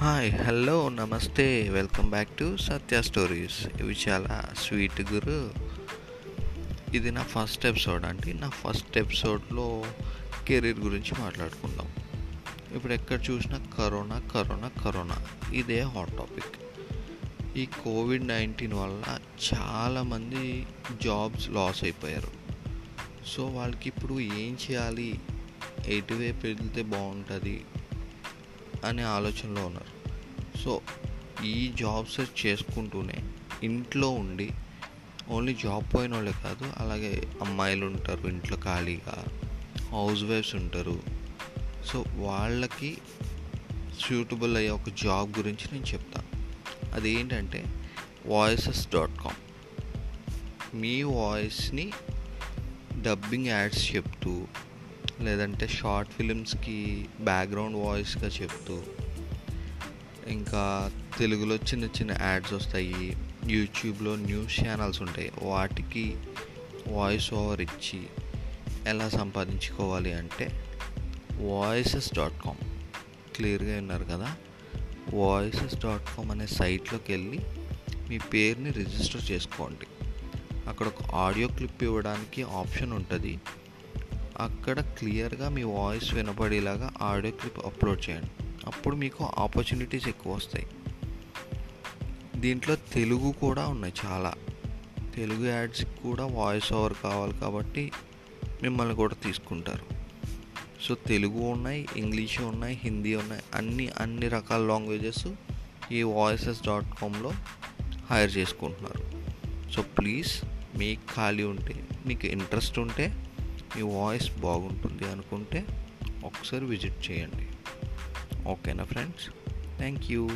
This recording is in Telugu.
హాయ్ హలో నమస్తే welcome back to Satya stories ఇవి చాలా స్వీట్ గురు. ఇది నా ఫస్ట్ ఎపిసోడ్ అండి. నా ఫస్ట్ ఎపిసోడ్లో కెరీర్ గురించి మాట్లాడుకుందాం. ఇప్పుడు ఎక్కడ చూసినా కరోనా కరోనా కరోనా. ఇదే హాట్ టాపిక్ ఈ కోవిడ్ నైన్టీన్ వల్ల చాలామంది జాబ్స్ లాస్ అయిపోయారు. సో వాళ్ళకి ఇప్పుడు ఏం చేయాలి? ఎటువైపు వెళ్తే బాగుంటుంది? అనే ఆలోచనలో ఉన్నారు. సో ఈ జాబ్ సెర్చ్ చేసుకుంటూనే ఇంట్లో ఉండి ఓన్లీ జాబ్ పోయిన వాళ్ళే కాదు అలాగే అమ్మాయిలు ఉంటారు ఇంట్లో ఖాళీగా హౌస్ వైఫ్స్ ఉంటారు. సో వాళ్ళకి సూటబుల్ అయ్యే ఒక జాబ్ గురించి నేను చెప్తాను అదేంటంటే వాయిసెస్ డాట్ కామ్. మీ వాయిస్ని డబ్బింగ్ యాడ్స్ చెప్తూ లేదంటే షార్ట్ ఫిలిమ్స్కి బ్యాక్గ్రౌండ్ వాయిస్గా చెప్తూ ఇంకా తెలుగులో చిన్న చిన్న యాడ్స్ వస్తాయి. యూట్యూబ్లో న్యూస్ ఛానల్స్ ఉంటాయి. వాటికి వాయిస్ ఓవర్ ఇచ్చి ఎలా సంపాదించుకోవాలి అంటే వాయిసెస్ డాట్ కామ్. క్లియర్గా విన్నారు కదా? వాయిసెస్ డాట్ కామ్ అనే సైట్లోకి వెళ్ళి మీ పేరుని రిజిస్టర్ చేసుకోండి. అక్కడ ఒక ఆడియో క్లిప్ ఇవ్వడానికి ఆప్షన్ ఉంటుంది. అక్కడ క్లియర్గా మీ వాయిస్ వినపడేలాగా ఆడియో క్లిప్ అప్లోడ్ చేయండి. అప్పుడు మీకు ఆపర్చునిటీస్ ఎక్కువ వస్తాయి. దీంట్లో తెలుగు కూడా ఉన్నాయి చాలా. తెలుగు యాడ్స్కి కూడా వాయిస్ ఓవర్ కావాలి కాబట్టి మిమ్మల్ని కూడా తీసుకుంటారు. సో తెలుగు ఉన్నాయి ఇంగ్లీష్ ఉన్నాయి హిందీ ఉన్నాయి అన్ని అన్ని రకాల లాంగ్వేజెస్ ఈ వాయిసెస్ డాట్ కామ్లో హైర్ చేసుకుంటున్నారు. సో ప్లీజ్ మీకు ఖాళీ ఉంటే మీకు ఇంట్రెస్ట్ ఉంటే మీ వాయిస్ బాగుంటుంది అనుకుంటే ఒకసారి విజిట్ చేయండి. okay now friends. Thank you.